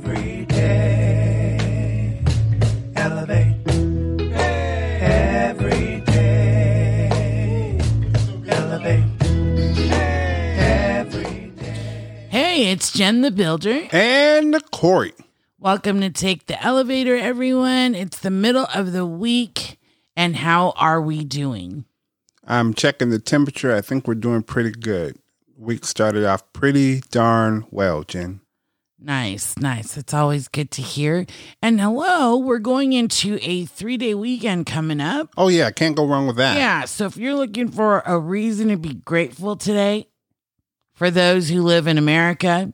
Every day, elevate. Every day, elevate. Every day. Hey, it's Gen the Builder. And Corey. Welcome to Take the Elevator, everyone. It's the middle of the week, and how are we doing? I'm checking the temperature. I think we're doing pretty good. Week started off pretty darn well, Gen. Nice, nice. It's always good to hear. And hello, we're going into a three day weekend coming up. Oh yeah, can't go wrong with that. Yeah, so if you're looking for a reason to be grateful today, for those who live in America,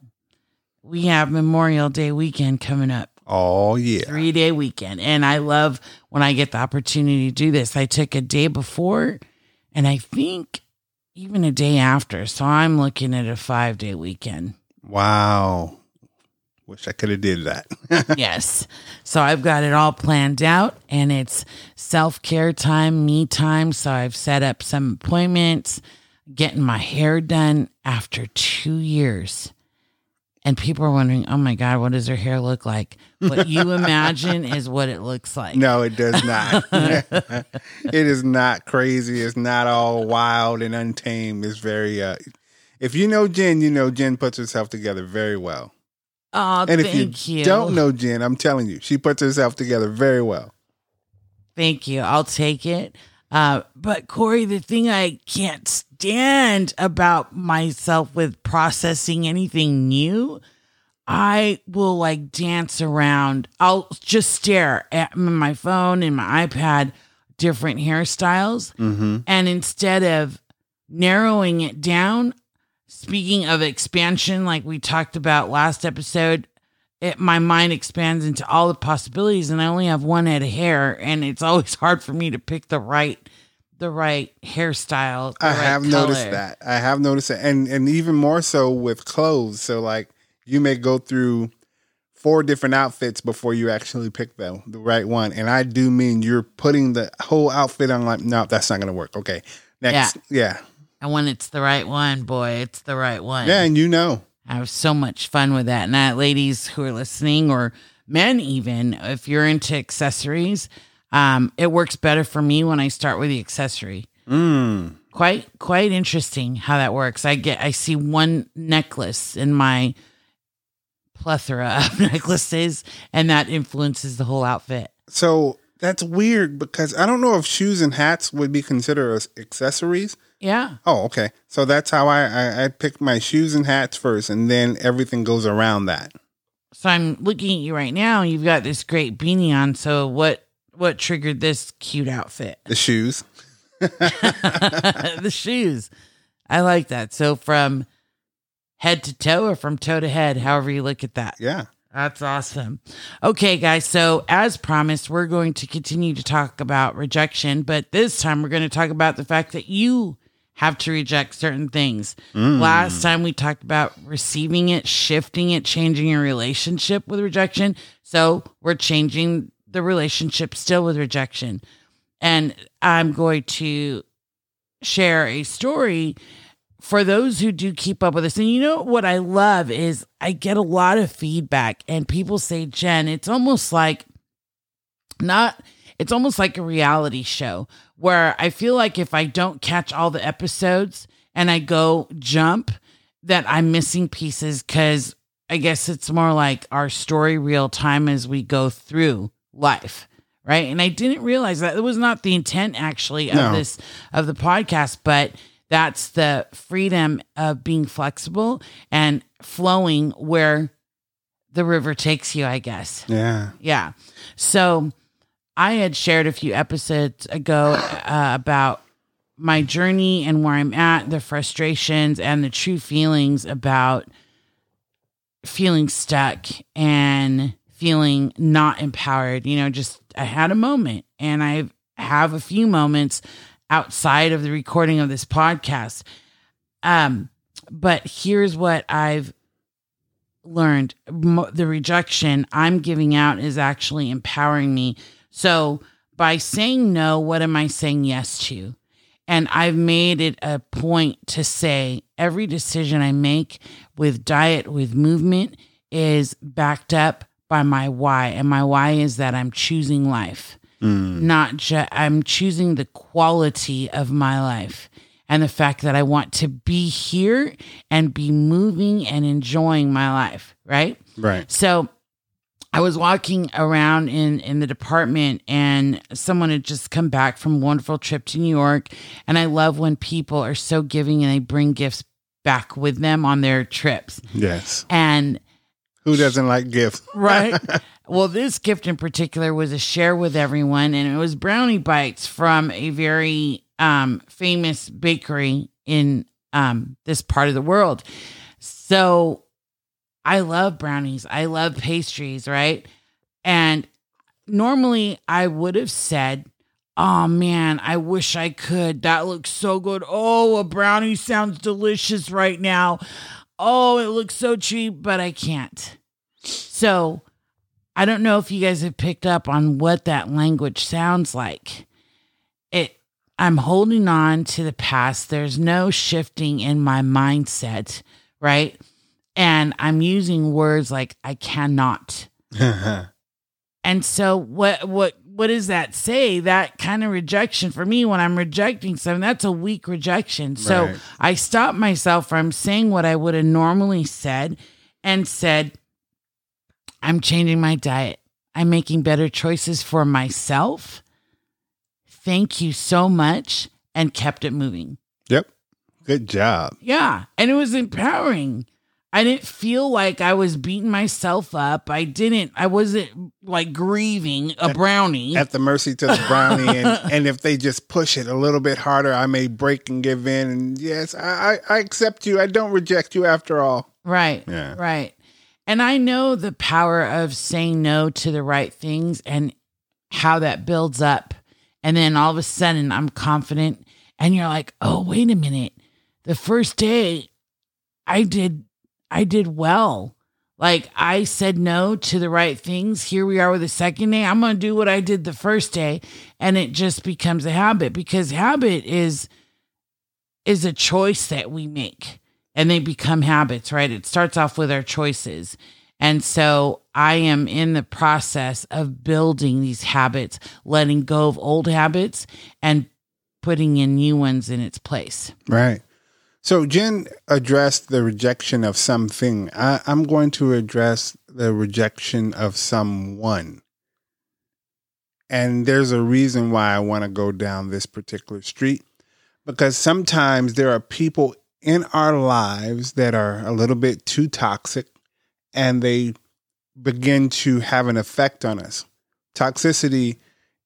we have Memorial Day weekend coming up. Oh yeah. three day weekend. And I love when I get the opportunity to do this. I took a day before and I think even a day after. So I'm looking at a five day weekend. Wow. Wish I could have did that. yes. So I've got it all planned out and it's self care time, me time. So I've set up some appointments, getting my hair done after two years. And people are wondering, oh my God, what does her hair look like? What you imagine is what it looks like. no, it does not. it is not crazy. It's not all wild and untamed. It's very uh if you know Gen, you know Gen puts herself together very well. Oh, And if you, you. don't know Gen, I'm telling you, she puts herself together very well. Thank you. I'll take it. Uh, but Corey, the thing I can't stand about myself with processing anything new, I will like dance around. I'll just stare at my phone and my iPad, different hairstyles. Mm-hmm. And instead of narrowing it down, speaking of expansion, like we talked about last episode, it, my mind expands into all the possibilities, and I only have one head of hair, and it's always hard for me to pick the right, the right hairstyle. the I right have noticed that. I have noticed it, and and even more so with clothes. So like you may go through four different outfits before you actually pick the the right one. And I do mean you're putting the whole outfit on. Like no, that's not going to work. Okay, next, yeah, And when it's the right one, boy, it's the right one. yeah, and you know, I have so much fun with that. And that, ladies who are listening, or men even, if you're into accessories, um, it works better for me when I start with the accessory. mm, Quite, quite interesting how that works. I get, I see one necklace in my plethora of necklaces, and that influences the whole outfit. so that's weird because I don't know if shoes and hats would be considered as accessories. Yeah. Oh, okay. So that's how I, I I pick my shoes and hats first, and then everything goes around that. So I'm looking at you right now. You've got this great beanie on. So what, what triggered this cute outfit? The shoes. the shoes. I like that. So from head to toe or from toe to head, however you look at that. Yeah. That's awesome. Okay, guys. So, as promised, we're going to continue to talk about rejection, but this time we're going to talk about the fact that you have to reject certain things. Mm. Last time we talked about receiving it, shifting it, changing your relationship with rejection. So, we're changing the relationship still with rejection. And I'm going to share a story for those who do keep up with us. And you know what I love is I get a lot of feedback and people say, Gen, it's almost like not it's almost like a reality show where I feel like if I don't catch all the episodes and I go jump, that I'm missing pieces because I guess it's more like our story real time as we go through life. Right. And I didn't realize that it was not the intent actually of No. this of the podcast, but that's the freedom of being flexible and flowing where the river takes you, I guess. Yeah. Yeah. So I had shared a few episodes ago uh, about my journey and where I'm at, the frustrations and the true feelings about feeling stuck and feeling not empowered. You know, just I had a moment and I have a few moments outside of the recording of this podcast. Um, but here's what I've learned the rejection I'm giving out is actually empowering me. So by saying no, what am I saying yes to? And I've made it a point to say every decision I make with diet, with movement, is backed up by my why. And my why is that I'm choosing life, Mm. not just, I'm choosing the quality of my life and the fact that I want to be here and be moving and enjoying my life. Right. Right. So I was walking around in in the department and someone had just come back from a wonderful trip to New York and I love when people are so giving and they bring gifts back with them on their trips. Yes. And Who doesn't like gifts? right well this gift in particular was a share with everyone and it was brownie bites from a very um famous bakery in um this part of the world. So I love brownies. I love pastries, right? And normally I would have said, Oh man, I wish I could. That looks so good. Oh, a brownie sounds delicious right now. Oh, it looks so cheap, but I can't. So I don't know if you guys have picked up on what that language sounds like. It I'm holding on to the past. There's no shifting in my mindset, right? And I'm using words like I cannot. And so what what what does that say? That kind of rejection for me when I'm rejecting something, that's a weak rejection. So Right. I stopped myself from saying what I would have normally said and said, I'm changing my diet. I'm making better choices for myself. Thank you so much. And kept it moving. yep. Good job. Yeah. And it was empowering. I didn't feel like I was beating myself up. I didn't, I wasn't like grieving a brownie. At the mercy to the brownie, and, and if they just push it a little bit harder, I may break and give in. And yes, I, I, I accept you. I don't reject you after all. Right. Yeah. Right. And I know the power of saying no to the right things and how that builds up. And then all of a sudden I'm confident and you're like, "Oh, wait a minute. The first day I did I did well. Like I said no to the right things. Here we are with the second day. I'm going to do what I did the first day and it just becomes a habit because habit is is a choice that we make and they become habits, right? It starts off with our choices. And so I am in the process of building these habits, letting go of old habits and putting in new ones in its place. Right. So Gen addressed the rejection of something. I, I'm going to address the rejection of someone. And there's a reason why I want to go down this particular street because sometimes there are people in our lives that are a little bit too toxic and they begin to have an effect on us. Toxicity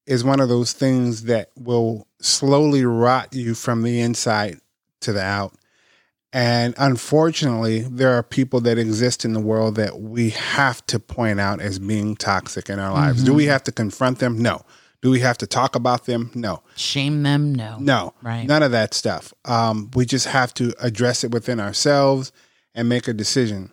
is one of those things that will slowly rot you from the inside to the out. And unfortunately, there are people that exist in the world that we have to point out as being toxic in our lives. Do we mm-hmm. have to confront them? No. Do we have to talk about them? No. Shame them? No. No. Right. None of that stuff. Um, we just have to address it within ourselves and make a decision.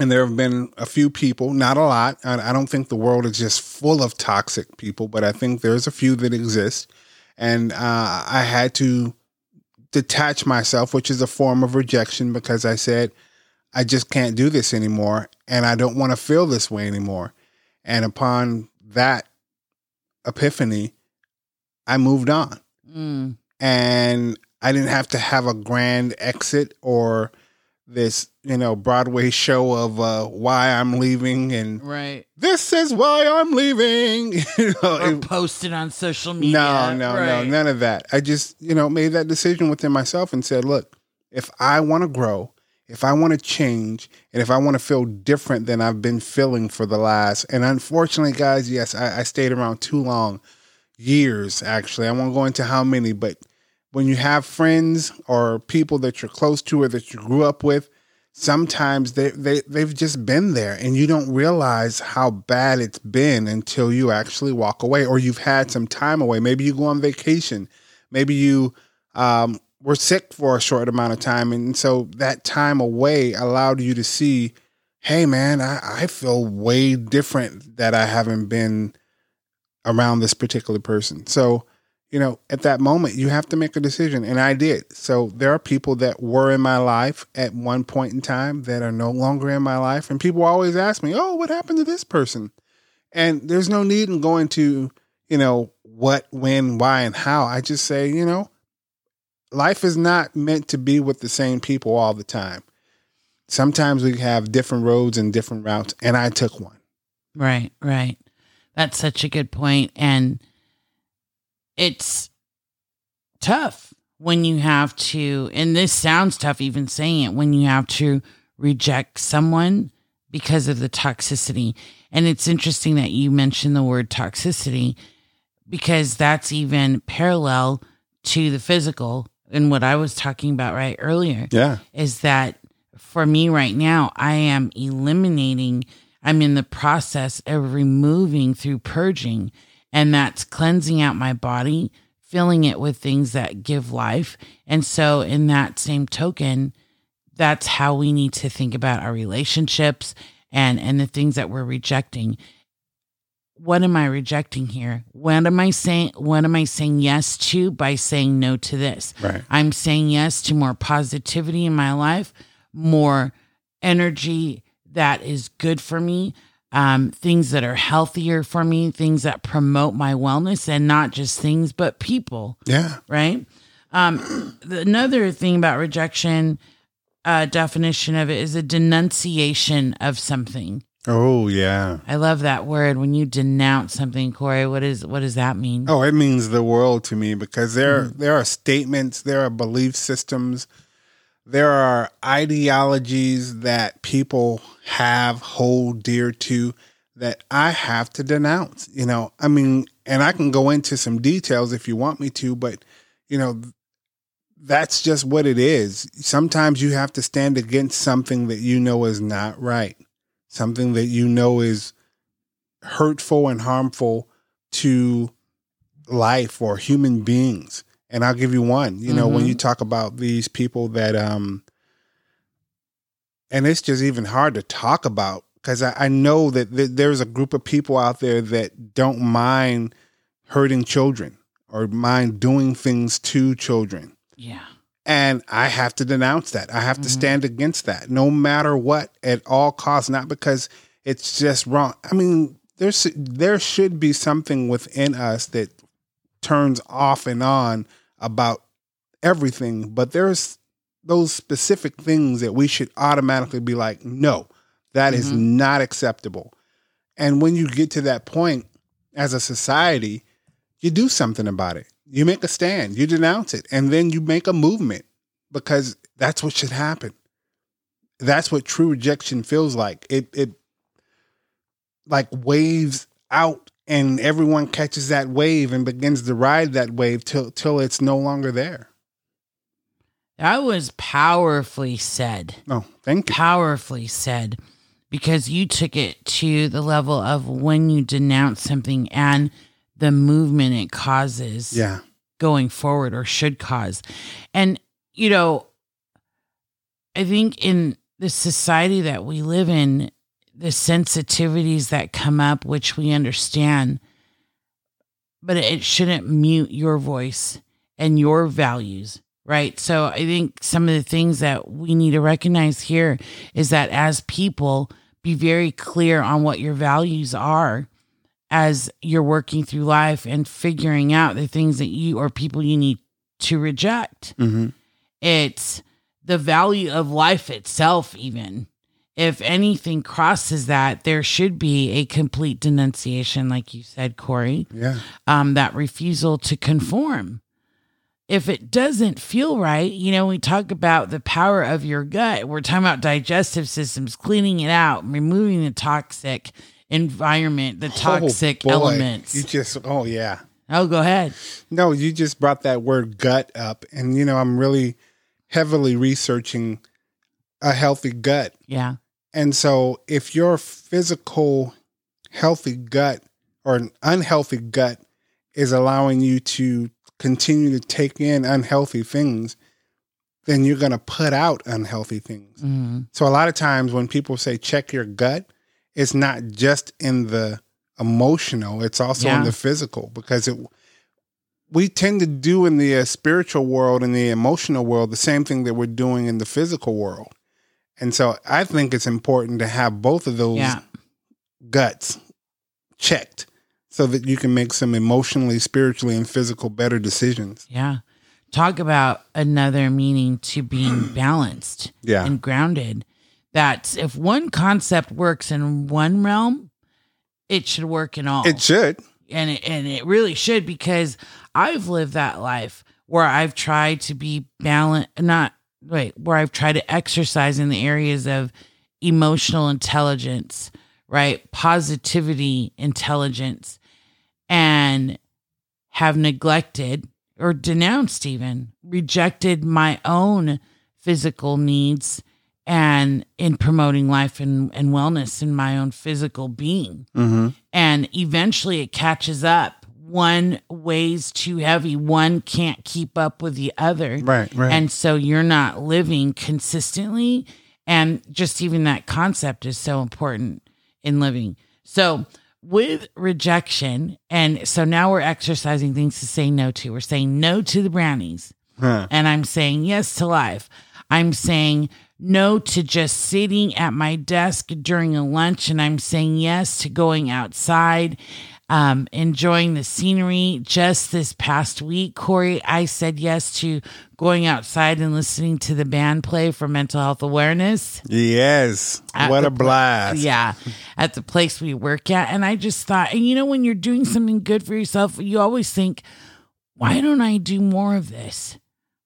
And there have been a few people, not a lot. I, I don't think the world is just full of toxic people, but I think there's a few that exist. And uh, I had to detach myself, which is a form of rejection, because I said, I just can't do this anymore. And I don't want to feel this way anymore. And upon that epiphany, I moved on Mm, and I didn't have to have a grand exit or this, you know, Broadway show of uh, why I'm leaving and right. this is why I'm leaving. you know, Or it- post it on social media. no, no, no, none of that. I just, you know, made that decision within myself and said, look, if I want to grow, if I want to change, and if I want to feel different than I've been feeling for the last, and unfortunately, guys, yes, I, I stayed around too long, years actually. I won't go into how many, but when you have friends or people that you're close to or that you grew up with, sometimes they, they they've just been there and you don't realize how bad it's been until you actually walk away or you've had some time away maybe you go on vacation maybe you um, were sick for a short amount of time and so that time away allowed you to see hey man i, I feel way different that i haven't been around this particular person so you know, at that moment, you have to make a decision. And I did. So there are people that were in my life at one point in time that are no longer in my life. And people always ask me, oh, what happened to this person? And there's no need in going to, you know, what, when, why, and how. I just say, you know, life is not meant to be with the same people all the time. Sometimes we have different roads and different routes, and I took one. Right, right. That's such a good point. And it's tough when you have to, and this sounds tough even saying it, when you have to reject someone because of the toxicity. And it's interesting that you mentioned the word toxicity because that's even parallel to the physical and what I was talking about right earlier Yeah. is that for me right now, I am eliminating, I'm in the process of removing through purging, and that's cleansing out my body, filling it with things that give life. And so, in that same token, that's how we need to think about our relationships and and the things that we're rejecting what am i rejecting here what am i saying what am i saying yes to by saying no to this Right. i'm saying yes to more positivity in my life more energy that is good for me um, things that are healthier for me things that promote my wellness and not just things but people Yeah. right? Um, another thing about rejection, uh, definition of it is a denunciation of something. Oh, yeah. I love that word when you denounce something, Corey. What is what does that mean? Oh, it means the world to me because there mm-hmm. there are statements, there are belief systems, there are ideologies that people have hold dear to that I have to denounce. You know, I mean, and I can go into some details if you want me to, but you know, that's just what it is. Sometimes you have to stand against something that you know is not right, something that you know is hurtful and harmful to life or human beings. And I'll give you one. You know, when you talk about these people that um and it's just even hard to talk about because I, I know that th- there's a group of people out there that don't mind hurting children or mind doing things to children. Yeah, And I have to denounce that. I have to mm-hmm. stand against that no matter what at all costs, not because it's just wrong. I mean, there's there should be something within us that turns off and on about everything, but there's those specific things that we should automatically be like, no, that is mm-hmm. not acceptable. And when you get to that point as a society, you do something about it. You make a stand, you denounce it, and then you make a movement because that's what should happen. That's what true rejection feels like. It it like waves out and everyone catches that wave and begins to ride that wave till till it's no longer there. that was powerfully said. Oh, thank you. Powerfully said, because you took it to the level of when you denounce something and the movement it causes. Yeah. going forward or should cause. And, you know, I think in the society that we live in, the sensitivities that come up, which we understand, but it shouldn't mute your voice and your values, right? So I think some of the things that we need to recognize here is that as people, be very clear on what your values are as you're working through life and figuring out the things that you or people you need to reject. hmm It's the value of life itself, even. If anything crosses that, there should be a complete denunciation, like you said, Corey, Yeah. um, that refusal to conform. If it doesn't feel right, you know, we talk about the power of your gut. We're talking about digestive systems, cleaning it out, removing the toxic environment, the toxic Oh, elements. You just oh yeah. oh, go ahead. No, you just brought that word gut up. And, you know, I'm really heavily researching a healthy gut. Yeah. And so if your physical healthy gut or an unhealthy gut is allowing you to continue to take in unhealthy things, then you're going to put out unhealthy things. Mhm. So a lot of times when people say check your gut, it's not just in the emotional, it's also in the physical because it we tend to do in the uh, spiritual world and the emotional world the same thing that we're doing in the physical world. And so I think it's important to have both of those Yeah. guts checked so that you can make some emotionally, spiritually, and physical better decisions. Yeah. Talk about another meaning to being balanced Yeah. and grounded. That if one concept works in one realm, it should work in all. It should. and it, and it really should because I've lived that life where I've tried to be balanced, not wait, where I've tried to exercise in the areas of emotional intelligence, right, positivity intelligence, and have neglected or denounced even rejected my own physical needs and in promoting life and, and wellness in my own physical being Mm-hmm. and eventually it catches up. One weighs too heavy, one can't keep up with the other. Right, right. And so you're not living consistently. And just even that concept is so important in living. So, with rejection, and so now we're exercising things to say no to. We're saying no to the brownies Huh. and I'm saying yes to life. I'm saying no to just sitting at my desk during a lunch, and I'm saying yes to going outside, um, enjoying the scenery. Just this past week, Corey, I said yes to going outside and listening to the band play for mental health awareness. Yes. At what a blast. Yeah, at the place we work at. And I just thought, and you know, when you're doing something good for yourself, you always think, why don't I do more of this?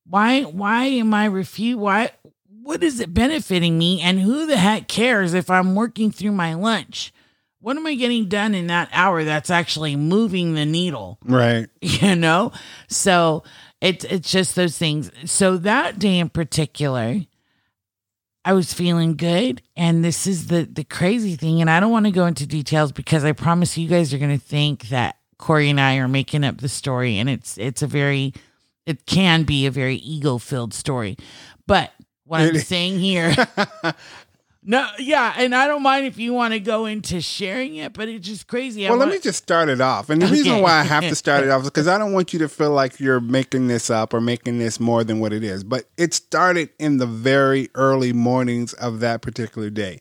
Why why am I refute why what is it benefiting me and who the heck cares if I'm working through my lunch? What am I getting done in that hour that's actually moving the needle? Right. you know so it's it's just those things so that day in particular i was feeling good and this is the the crazy thing and i don't want to go into details because i promise you guys are going to think that corey and i are making up the story and it's it's a very it can be a very ego filled story but what i'm saying here no yeah and i don't mind if you want to go into sharing it but it's just crazy I Well, let me just start it off. And the reason why I have to start it off is because I don't want you to feel like you're making this up or making this more than what it is. But it started in the very early mornings of that particular day.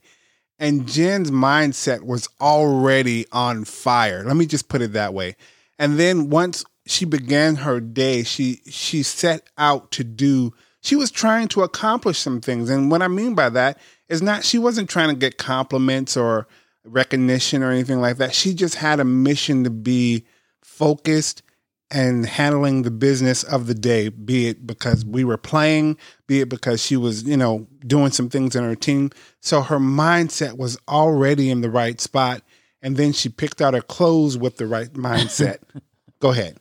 And Gen's mindset was already on fire. Let me just put it that way. And then once she began her day, she she set out to do she was trying to accomplish some things. And what I mean by that is not she wasn't trying to get compliments or recognition or anything like that. She just had a mission to be focused and handling the business of the day, be it because we were playing, be it because she was, you know, doing some things in her team. So her mindset was already in the right spot. And then she picked out her clothes with the right mindset. Go ahead.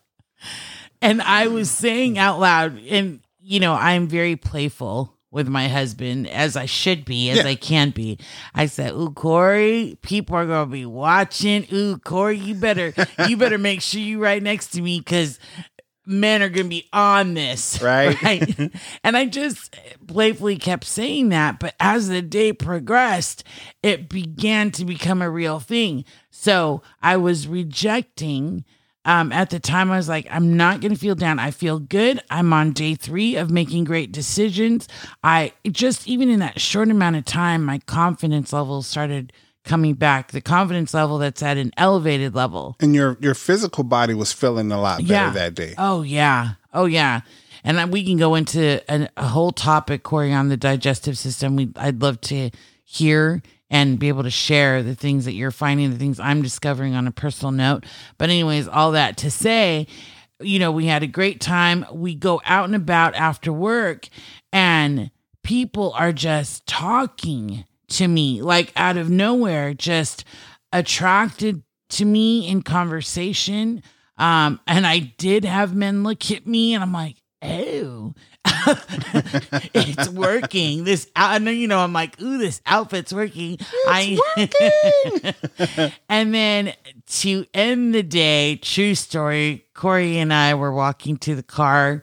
and I was saying out loud, and you know, I'm very playful with my husband, as I should be, as Yeah. I can be. I said, "Ooh, Corey, people are gonna be watching. Ooh, Corey, you better, you better make sure you right next to me because." Men are going to be on this. Right. right? and I just playfully kept saying that. But as the day progressed, it began to become a real thing. So I was rejecting um, at the time, I was like, I'm not going to feel down. I feel good. I'm on day three of making great decisions. I just, even in that short amount of time, my confidence level started coming back. The confidence level that's at an elevated level. And your your physical body was feeling a lot better Yeah. that day. Oh, yeah. Oh, yeah. And then we can go into a, a whole topic, Corey, on the digestive system. We, I'd love to hear and be able to share the things that you're finding, the things I'm discovering on a personal note. But, anyways, all that to say, you know, we had a great time. We go out and about after work, and people are just talking to me, like out of nowhere, just attracted to me in conversation. Um, and I did have men look at me, and I'm like, oh, it's working. This, I know, you know, I'm like, ooh, this outfit's working. It's I, working. and then to end the day, true story, Corey and I were walking to the car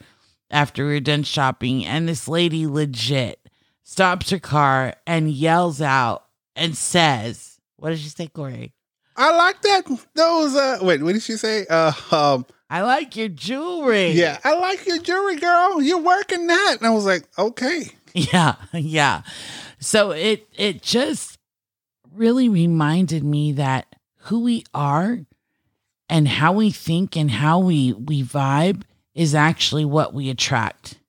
after we were done shopping, and this lady legit stops her car and yells out and says, What did she say, Corey? I like that. Those uh wait, what did she say? Uh um I like your jewelry. Yeah, I like your jewelry, girl. You're working that. And I was like, okay. Yeah, yeah. So it it just really reminded me that who we are and how we think and how we we vibe is actually what we attract.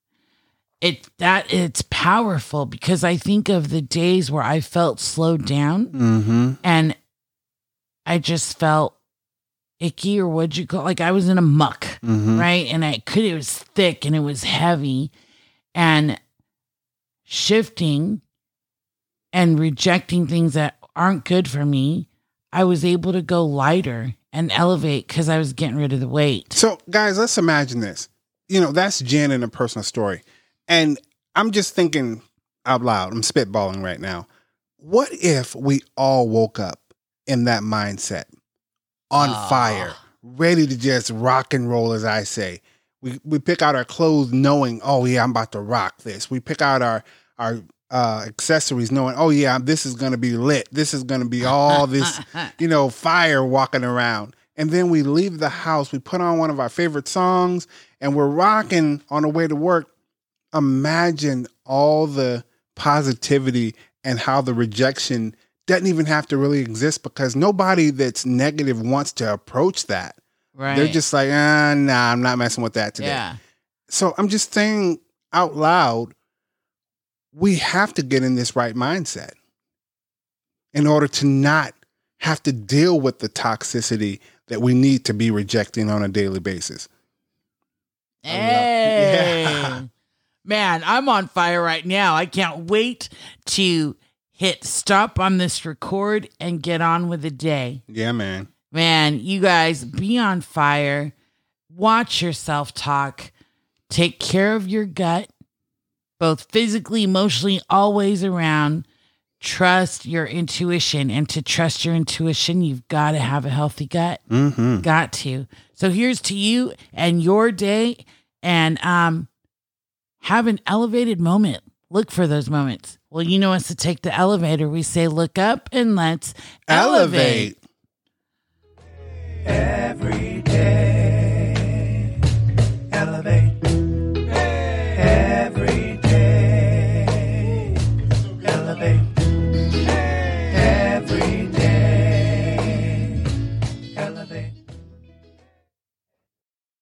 It that it's powerful because I think of the days where I felt slowed down Mm-hmm. and I just felt icky or what'd you call like I was in a muck Mm-hmm. right? And I could, it was thick and it was heavy and shifting and rejecting things that aren't good for me. I was able to go lighter and elevate because I was getting rid of the weight. So, guys, let's imagine this. You know, that's Gen in a personal story. And I'm just thinking out loud. I'm spitballing right now. What if we all woke up in that mindset, on Ah. fire, ready to just rock and roll, as I say? We, we pick out our clothes knowing, oh, yeah, I'm about to rock this. We pick out our, our, uh, accessories knowing, oh yeah, this is gonna be lit. This is gonna be all this you know, fire walking around. And then we leave the house, we put on one of our favorite songs, and we're rocking on the way to work. Imagine all the positivity and how the rejection doesn't even have to really exist because nobody that's negative wants to approach that. right. They're just like, ah, nah, I'm not messing with that today. yeah. So I'm just saying out loud, we have to get in this right mindset in order to not have to deal with the toxicity that we need to be rejecting on a daily basis. Hey. Yeah. Man, I'm on fire right now. I can't wait to hit stop on this record and get on with the day. Yeah, man. Man, you guys be on fire. Watch yourself talk. Take care of your gut, both physically, emotionally, always around. Trust your intuition. And to trust your intuition, you've got to have a healthy gut. Mm-hmm. Got to. So here's to you and your day. And um, have an elevated moment. Look for those moments. Well, you know us to take the elevator. We say, look up and let's elevate. Elevate. Every